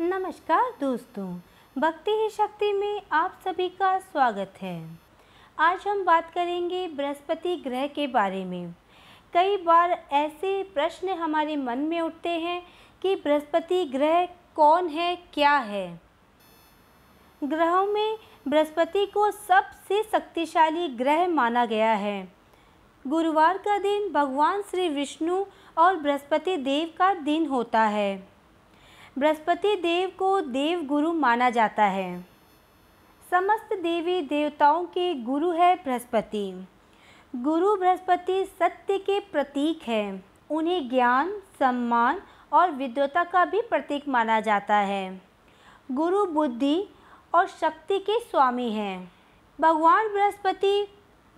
नमस्कार दोस्तों, भक्ति ही शक्ति में आप सभी का स्वागत है। आज हम बात करेंगे बृहस्पति ग्रह के बारे में। कई बार ऐसे प्रश्न हमारे मन में उठते हैं कि बृहस्पति ग्रह कौन है, क्या है? ग्रहों में बृहस्पति को सबसे शक्तिशाली ग्रह माना गया है। गुरुवार का दिन भगवान श्री विष्णु और बृहस्पति देव का दिन होता है। बृहस्पति देव को देव गुरु माना जाता है। समस्त देवी देवताओं के गुरु है बृहस्पति। गुरु बृहस्पति सत्य के प्रतीक है। उन्हें ज्ञान, सम्मान और विद्वता का भी प्रतीक माना जाता है। गुरु बुद्धि और शक्ति के स्वामी हैं। भगवान बृहस्पति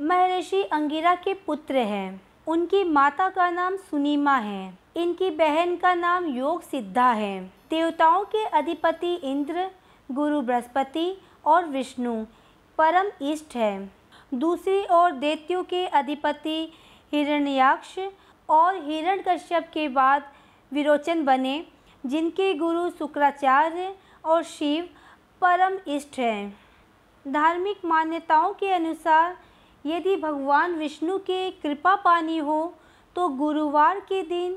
महर्षि अंगिरा के पुत्र हैं। उनकी माता का नाम सुनीमा है। इनकी बहन का नाम योग सिद्धा है। देवताओं के अधिपति इंद्र, गुरु बृहस्पति और विष्णु परम इष्ट है। दूसरी ओर दैत्यों के अधिपति हिरण्याक्ष और हिरण्यकश्यप के बाद विरोचन बने, जिनके गुरु शुक्राचार्य और शिव परम इष्ट हैं। धार्मिक मान्यताओं के अनुसार, यदि भगवान विष्णु के कृपा पानी हो तो गुरुवार के दिन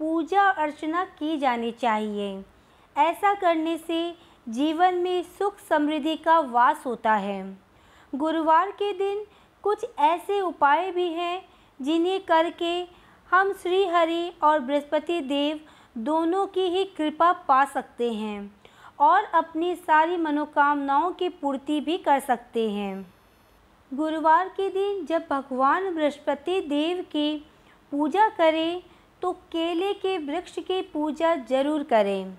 पूजा अर्चना की जानी चाहिए। ऐसा करने से जीवन में सुख समृद्धि का वास होता है। गुरुवार के दिन कुछ ऐसे उपाय भी हैं जिन्हें करके हम श्री हरि और बृहस्पति देव दोनों की ही कृपा पा सकते हैं और अपनी सारी मनोकामनाओं की पूर्ति भी कर सकते हैं। गुरुवार के दिन जब भगवान बृहस्पति देव की पूजा करें तो केले के वृक्ष की पूजा ज़रूर करें।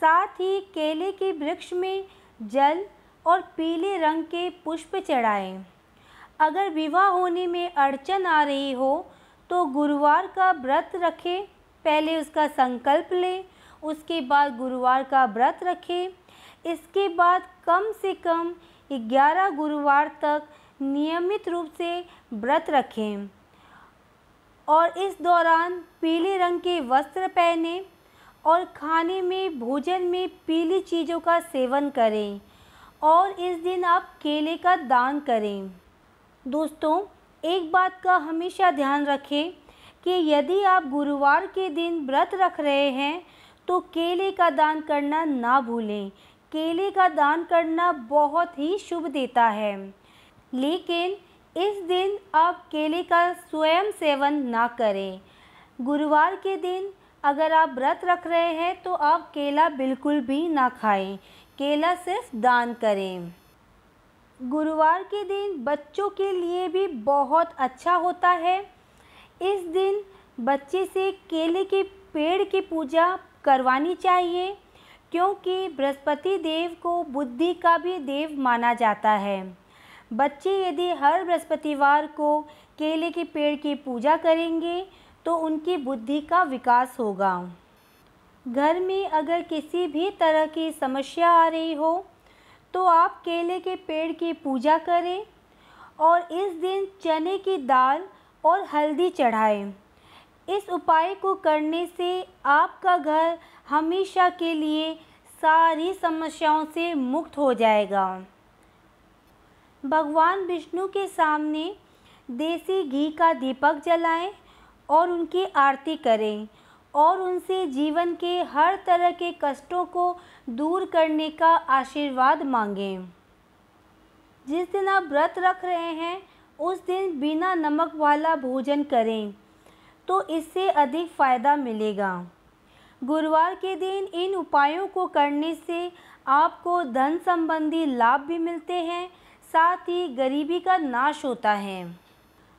साथ ही केले के वृक्ष में जल और पीले रंग के पुष्प चढ़ाएँ। अगर विवाह होने में अड़चन आ रही हो तो गुरुवार का व्रत रखें। पहले उसका संकल्प लें, उसके बाद गुरुवार का व्रत रखें। इसके बाद कम से कम 11 गुरुवार तक नियमित रूप से व्रत रखें। और इस दौरान पीले रंग के वस्त्र पहने। और खाने में, भोजन में पीली चीज़ों का सेवन करें और इस दिन आप केले का दान करें। दोस्तों, एक बात का हमेशा ध्यान रखें कि यदि आप गुरुवार के दिन व्रत रख रहे हैं तो केले का दान करना ना भूलें। केले का दान करना बहुत ही शुभ देता है। लेकिन इस दिन आप केले का स्वयं सेवन ना करें। गुरुवार के दिन अगर आप व्रत रख रहे हैं तो आप केला बिल्कुल भी ना खाएँ। केला सिर्फ़ दान करें। गुरुवार के दिन बच्चों के लिए भी बहुत अच्छा होता है। इस दिन बच्चे से केले के पेड़ की पूजा करवानी चाहिए, क्योंकि बृहस्पति देव को बुद्धि का भी देव माना जाता है। बच्चे यदि हर बृहस्पतिवार को केले के पेड़ की पूजा करेंगे तो उनकी बुद्धि का विकास होगा घर में अगर किसी भी तरह की समस्या आ रही हो तो आप केले के पेड़ की पूजा करें और इस दिन चने की दाल और हल्दी चढ़ाएँ। इस उपाय को करने से आपका घर हमेशा के लिए सारी समस्याओं से मुक्त हो जाएगा भगवान विष्णु के सामने देसी घी का दीपक जलाएँ और उनकी आरती करें और उनसे जीवन के हर तरह के कष्टों को दूर करने का आशीर्वाद मांगें। जिस दिन आप व्रत रख रहे हैं, उस दिन बिना नमक वाला भोजन करें तो इससे अधिक फ़ायदा मिलेगा। गुरुवार के दिन इन उपायों को करने से आपको धन संबंधी लाभ भी मिलते हैं, साथ ही गरीबी का नाश होता है।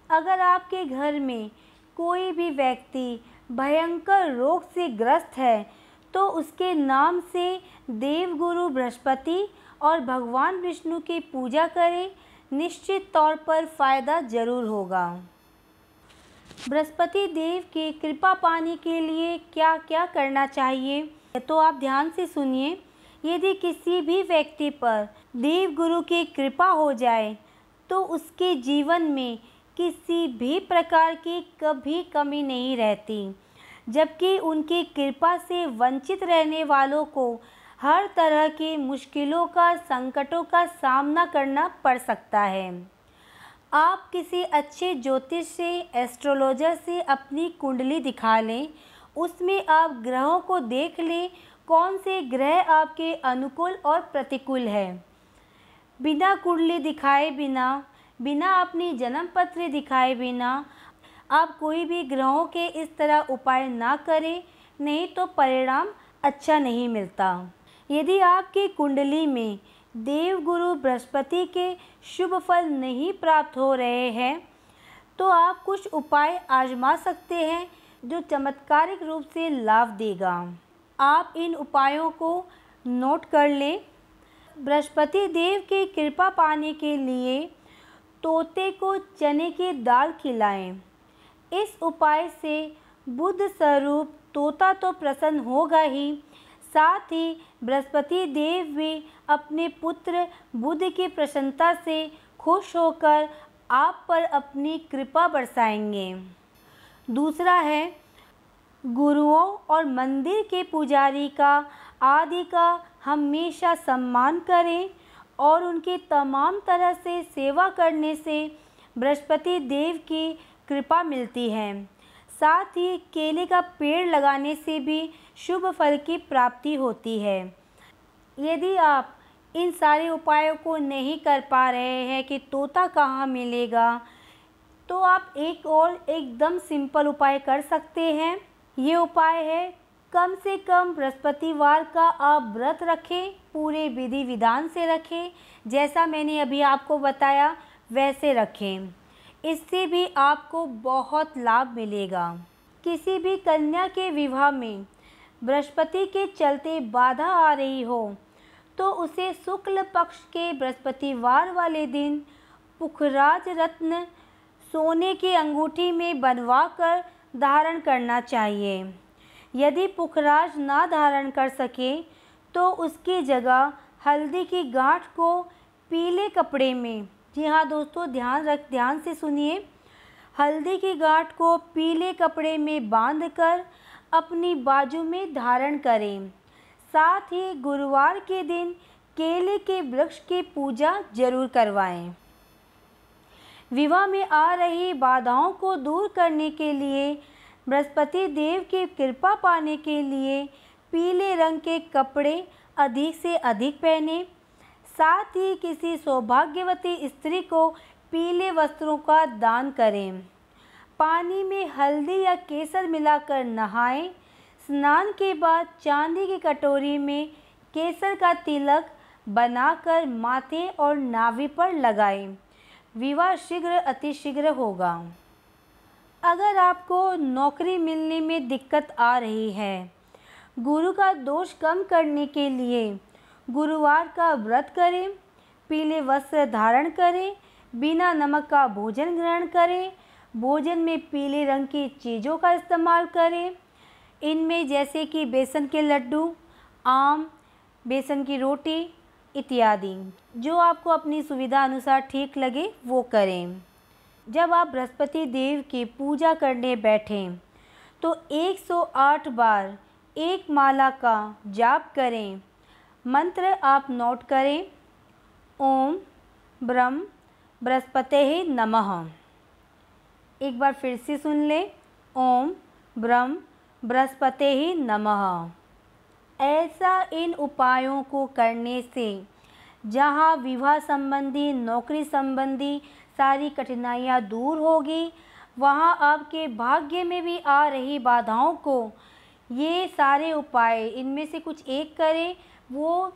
अगर आपके घर में कोई भी व्यक्ति भयंकर रोग से ग्रस्त है तो उसके नाम से देवगुरु बृहस्पति और भगवान विष्णु की पूजा करें, निश्चित तौर पर फ़ायदा ज़रूर होगा। बृहस्पति देव की कृपा पाने के लिए क्या क्या करना चाहिए? तो आप ध्यान से सुनिए। यदि किसी भी व्यक्ति पर देव गुरु की कृपा हो जाए तो उसके जीवन में किसी भी प्रकार की कभी कमी नहीं रहती। जबकि उनकी कृपा से वंचित रहने वालों को हर तरह की मुश्किलों का, संकटों का सामना करना पड़ सकता है। आप किसी अच्छे ज्योतिष से, एस्ट्रोलॉजर से अपनी कुंडली दिखा लें। उसमें आप ग्रहों को देख लें, कौन से ग्रह आपके अनुकूल और प्रतिकूल है। बिना कुंडली दिखाए बिना बिना अपनी जन्म पत्र दिखाए बिना, आप कोई भी ग्रहों के इस तरह उपाय ना करें, नहीं तो परिणाम अच्छा नहीं मिलता। यदि आपकी कुंडली में देवगुरु बृहस्पति के शुभ फल नहीं प्राप्त हो रहे हैं तो आप कुछ उपाय आजमा सकते हैं जो चमत्कारिक रूप से लाभ देगा। आप इन उपायों को नोट कर लें। बृहस्पति देव की कृपा पाने के लिए तोते को चने की दाल खिलाएँ। इस उपाय से बुद्ध स्वरूप तोता तो प्रसन्न होगा ही। साथ ही बृहस्पति देव भी अपने पुत्र बुद्ध की प्रसन्नता से खुश होकर आप पर अपनी कृपा बरसाएँगे। दूसरा है, गुरुओं और मंदिर के पुजारी का आदि का हमेशा सम्मान करें। और उनकी तमाम तरह से सेवा करने से बृहस्पति देव की कृपा मिलती है। साथ ही केले का पेड़ लगाने से भी शुभ फल की प्राप्ति होती है। यदि आप इन सारे उपायों को नहीं कर पा रहे हैं कि तोता कहाँ मिलेगा तो आप एक और एकदम सिंपल उपाय कर सकते हैं। ये उपाय है कम से कम बृहस्पतिवार का आप व्रत रखें, पूरे विधि विधान से रखें, जैसा मैंने अभी आपको बताया, वैसे रखें। इससे भी आपको बहुत लाभ मिलेगा। किसी भी कन्या के विवाह में बृहस्पति के चलते बाधा आ रही हो तो उसे शुक्ल पक्ष के बृहस्पतिवार वाले दिन पुखराज रत्न सोने की अंगूठी में बनवा कर धारण करना चाहिए। यदि पुखराज ना धारण कर सके तो उसकी जगह हल्दी की गांठ को पीले कपड़े में। जी हाँ दोस्तों, ध्यान रख, ध्यान से सुनिए। हल्दी की गांठ को पीले कपड़े में बांधकर अपनी बाजू में धारण करें। साथ ही गुरुवार के दिन केले के वृक्ष की पूजा ज़रूर करवाएँ। विवाह में आ रही बाधाओं को दूर करने के लिए बृहस्पति देव की कृपा पाने के लिए पीले रंग के कपड़े अधिक से अधिक पहने। साथ ही किसी सौभाग्यवती स्त्री को पीले वस्त्रों का दान करें। पानी में हल्दी या केसर मिलाकर नहाएँ। स्नान के बाद चांदी की कटोरी में केसर का तिलक बनाकर माथे और नाभि पर लगाएँ। विवाह शीघ्र अतिशीघ्र होगा। अगर आपको नौकरी मिलने में दिक्कत आ रही है, गुरु का दोष कम करने के लिए गुरुवार का व्रत करें, पीले वस्त्र धारण करें, बिना नमक का भोजन ग्रहण करें, भोजन में पीले रंग की चीज़ों का इस्तेमाल करें। इनमें जैसे कि बेसन के लड्डू, आम, बेसन की रोटी इत्यादि। जो आपको अपनी सुविधा अनुसार ठीक लगे, वो करें। जब आप बृहस्पति देव की पूजा करने बैठें तो 108 बार एक माला का जाप करें। मंत्र आप नोट करें। ओम ब्रह्म बृहस्पति नमः। एक बार फिर से सुन लें। ओम ब्रह्म बृहस्पति नमः। ऐसा इन उपायों को करने से जहाँ विवाह संबंधी, नौकरी संबंधी सारी कठिनाइयाँ दूर होगी, वहाँ आपके भाग्य में भी आ रही बाधाओं को, ये सारे उपाय, इनमें से कुछ एक करें, वो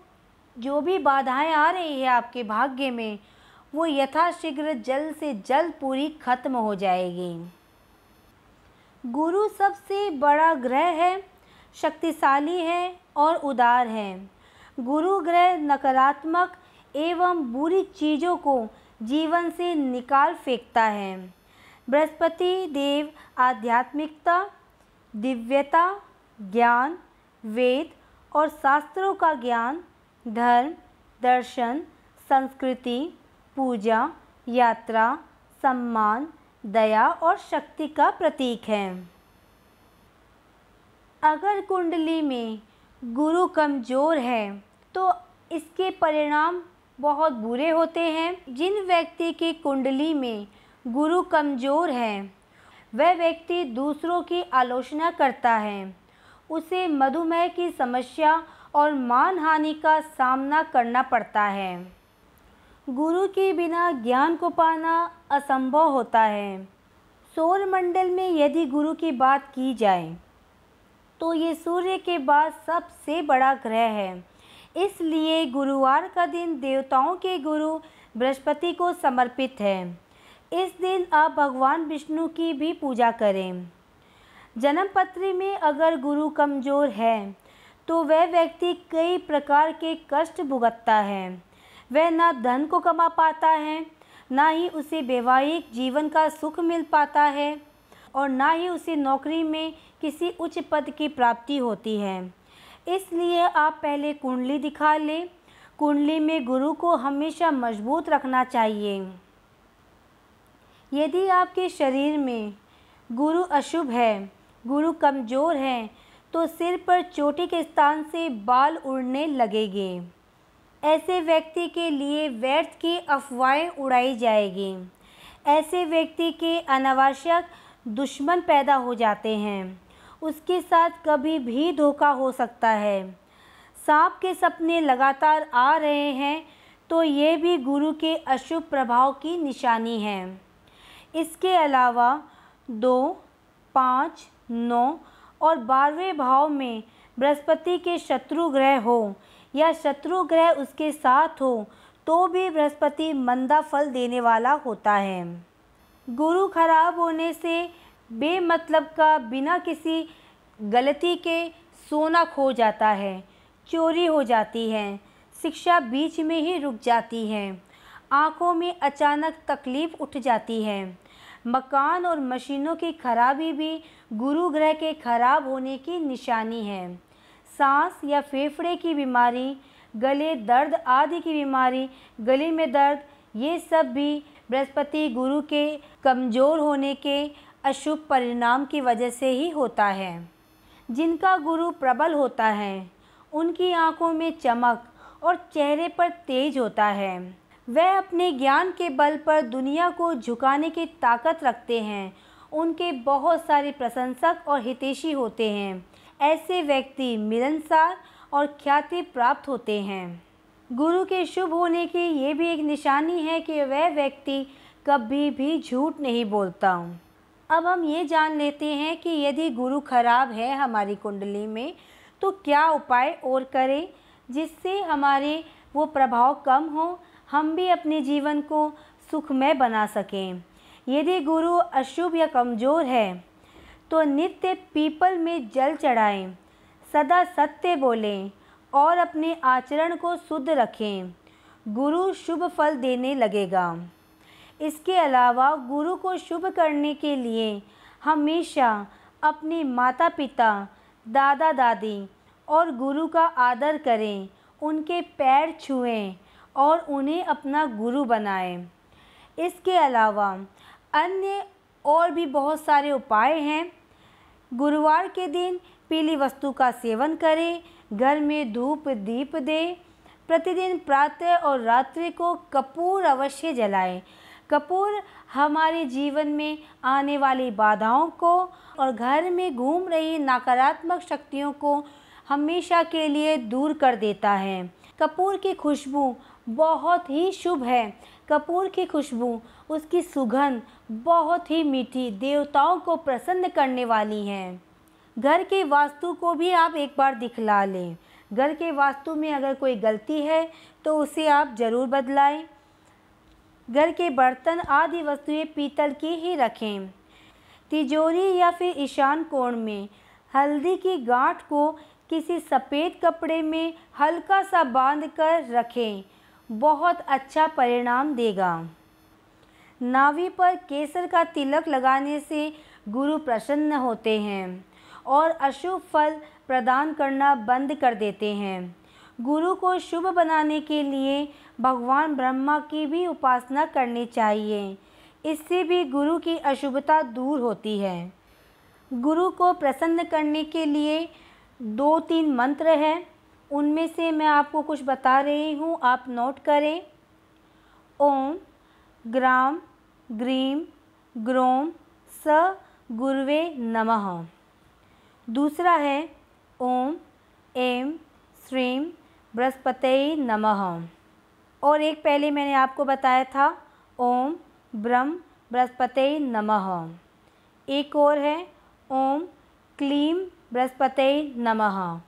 जो भी बाधाएँ आ रही है आपके भाग्य में, वो यथाशीघ्र जल्द से जल्द पूरी खत्म हो जाएगी। गुरु सबसे बड़ा ग्रह है, शक्तिशाली है और उदार है। गुरु ग्रह नकारात्मक एवं बुरी चीज़ों को जीवन से निकाल फेंकता है। बृहस्पति देव आध्यात्मिकता, दिव्यता, ज्ञान, वेद और शास्त्रों का ज्ञान, धर्म, दर्शन, संस्कृति, पूजा, यात्रा, सम्मान, दया और शक्ति का प्रतीक है। अगर कुंडली में गुरु कमज़ोर है तो इसके परिणाम बहुत बुरे होते हैं। जिन व्यक्ति की कुंडली में गुरु कमज़ोर है, वह व्यक्ति दूसरों की आलोचना करता है। उसे मधुमेह की समस्या और मानहानि का सामना करना पड़ता है। गुरु के बिना ज्ञान को पाना असंभव होता है। सौर मंडल में यदि गुरु की बात की जाए तो ये सूर्य के बाद सबसे बड़ा ग्रह है। इसलिए गुरुवार का दिन देवताओं के गुरु बृहस्पति को समर्पित है। इस दिन आप भगवान विष्णु की भी पूजा करें। जन्म पत्री में अगर गुरु कमज़ोर है तो वह व्यक्ति कई प्रकार के कष्ट भुगतता है। वह ना धन को कमा पाता है, ना ही उसे वैवाहिक जीवन का सुख मिल पाता है, और ना ही उसे नौकरी में किसी उच्च पद की प्राप्ति होती है। इसलिए आप पहले कुंडली दिखा लें। कुंडली में गुरु को हमेशा मज़बूत रखना चाहिए। यदि आपके शरीर में गुरु अशुभ है, गुरु कमज़ोर है तो सिर पर चोटी के स्थान से बाल उड़ने लगेंगे। ऐसे व्यक्ति के लिए व्यर्थ की अफवाहें उड़ाई जाएगी। ऐसे व्यक्ति के अनावश्यक दुश्मन पैदा हो जाते हैं। उसके साथ कभी भी धोखा हो सकता है। सांप के सपने लगातार आ रहे हैं तो ये भी गुरु के अशुभ प्रभाव की निशानी है। इसके अलावा दो, पाँच, नौ और बारहवें भाव में बृहस्पति के शत्रु ग्रह हो या शत्रु ग्रह उसके साथ हो तो भी बृहस्पति मंदा फल देने वाला होता है। गुरु खराब होने से बेमतलब का बिना किसी गलती के सोना खो जाता है, चोरी हो जाती है, शिक्षा बीच में ही रुक जाती है, आँखों में अचानक तकलीफ़ उठ जाती है। मकान और मशीनों की खराबी भी गुरु ग्रह के खराब होने की निशानी है। सांस या फेफड़े की बीमारी, गले दर्द आदि की बीमारी, गले में दर्द, ये सब भी बृहस्पति गुरु के कमज़ोर होने के अशुभ परिणाम की वजह से ही होता है। जिनका गुरु प्रबल होता है, उनकी आँखों में चमक और चेहरे पर तेज होता है। वह अपने ज्ञान के बल पर दुनिया को झुकाने की ताकत रखते हैं। उनके बहुत सारे प्रशंसक और हितेशी होते हैं। ऐसे व्यक्ति मिलनसार और ख्याति प्राप्त होते हैं। गुरु के शुभ होने की ये भी एक निशानी है कि वह व्यक्ति कभी भी झूठ नहीं बोलता। हूँ अब हम ये जान लेते हैं कि यदि गुरु खराब है हमारी कुंडली में तो क्या उपाय और करें जिससे हमारे वो प्रभाव कम हो, हम भी अपने जीवन को सुखमय बना सकें। यदि गुरु अशुभ या कमज़ोर है तो नित्य पीपल में जल चढ़ाएँ, सदा सत्य बोलें और अपने आचरण को शुद्ध रखें। गुरु शुभ फल देने लगेगा। इसके अलावा गुरु को शुभ करने के लिए हमेशा अपने माता पिता दादा दादी और गुरु का आदर करें, उनके पैर छुएँ और उन्हें अपना गुरु बनाएँ। इसके अलावा अन्य और भी बहुत सारे उपाय हैं। गुरुवार के दिन पीली वस्तु का सेवन करें, घर में धूप, दीप दें, प्रतिदिन प्रातः और रात्रि को कपूर अवश्य जलाएँ। कपूर हमारे जीवन में आने वाली बाधाओं को और घर में घूम रही नकारात्मक शक्तियों को हमेशा के लिए दूर कर देता है। कपूर की खुशबू बहुत ही शुभ है। कपूर की खुशबू, उसकी सुगंध बहुत ही मीठी, देवताओं को प्रसन्न करने वाली है। घर के वास्तु को भी आप एक बार दिखला लें। घर के वास्तु में अगर कोई गलती है तो उसे आप ज़रूर बदलाएँ। घर के बर्तन आदि वस्तुएँ पीतल की ही रखें। तिजोरी या फिर ईशान कोण में हल्दी की गांठ को किसी सफ़ेद कपड़े में हल्का सा बाँध कर रखें, बहुत अच्छा परिणाम देगा। नावी पर केसर का तिलक लगाने से गुरु प्रसन्न होते हैं और अशुभ फल प्रदान करना बंद कर देते हैं। गुरु को शुभ बनाने के लिए भगवान ब्रह्मा की भी उपासना करनी चाहिए। इससे भी गुरु की अशुभता दूर होती है। गुरु को प्रसन्न करने के लिए दो तीन मंत्र हैं। उनमें से मैं आपको कुछ बता रही हूँ, आप नोट करें। ओम, ग्राम, ग्रीम, ग्रोम, स, गुरुवे नमः। दूसरा है, ओम एम श्रीम बृहस्पति नमः। और एक पहले मैंने आपको बताया था, ओम ब्रह्म बृहस्पति नमः। एक और है, ओम क्लीम बृहस्पति नमः।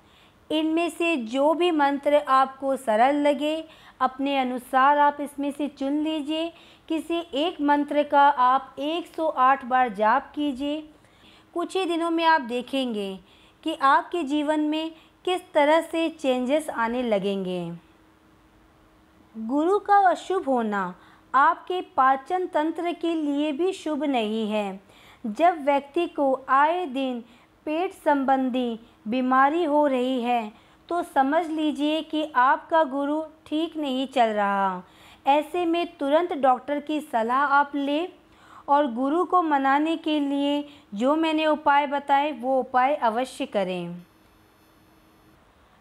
इनमें से जो भी मंत्र आपको सरल लगे, अपने अनुसार आप इसमें से चुन लीजिए। किसी एक मंत्र का आप 108 बार जाप कीजिए। कुछ ही दिनों में आप देखेंगे कि आपके जीवन में किस तरह से चेंजेस आने लगेंगे? गुरु का अशुभ होना आपके पाचन तंत्र के लिए भी शुभ नहीं है। जब व्यक्ति को आए दिन पेट संबंधी बीमारी हो रही है तो समझ लीजिए कि आपका गुरु ठीक नहीं चल रहा। ऐसे में तुरंत डॉक्टर की सलाह आप लें और गुरु को मनाने के लिए जो मैंने उपाय बताए, वो उपाय अवश्य करें।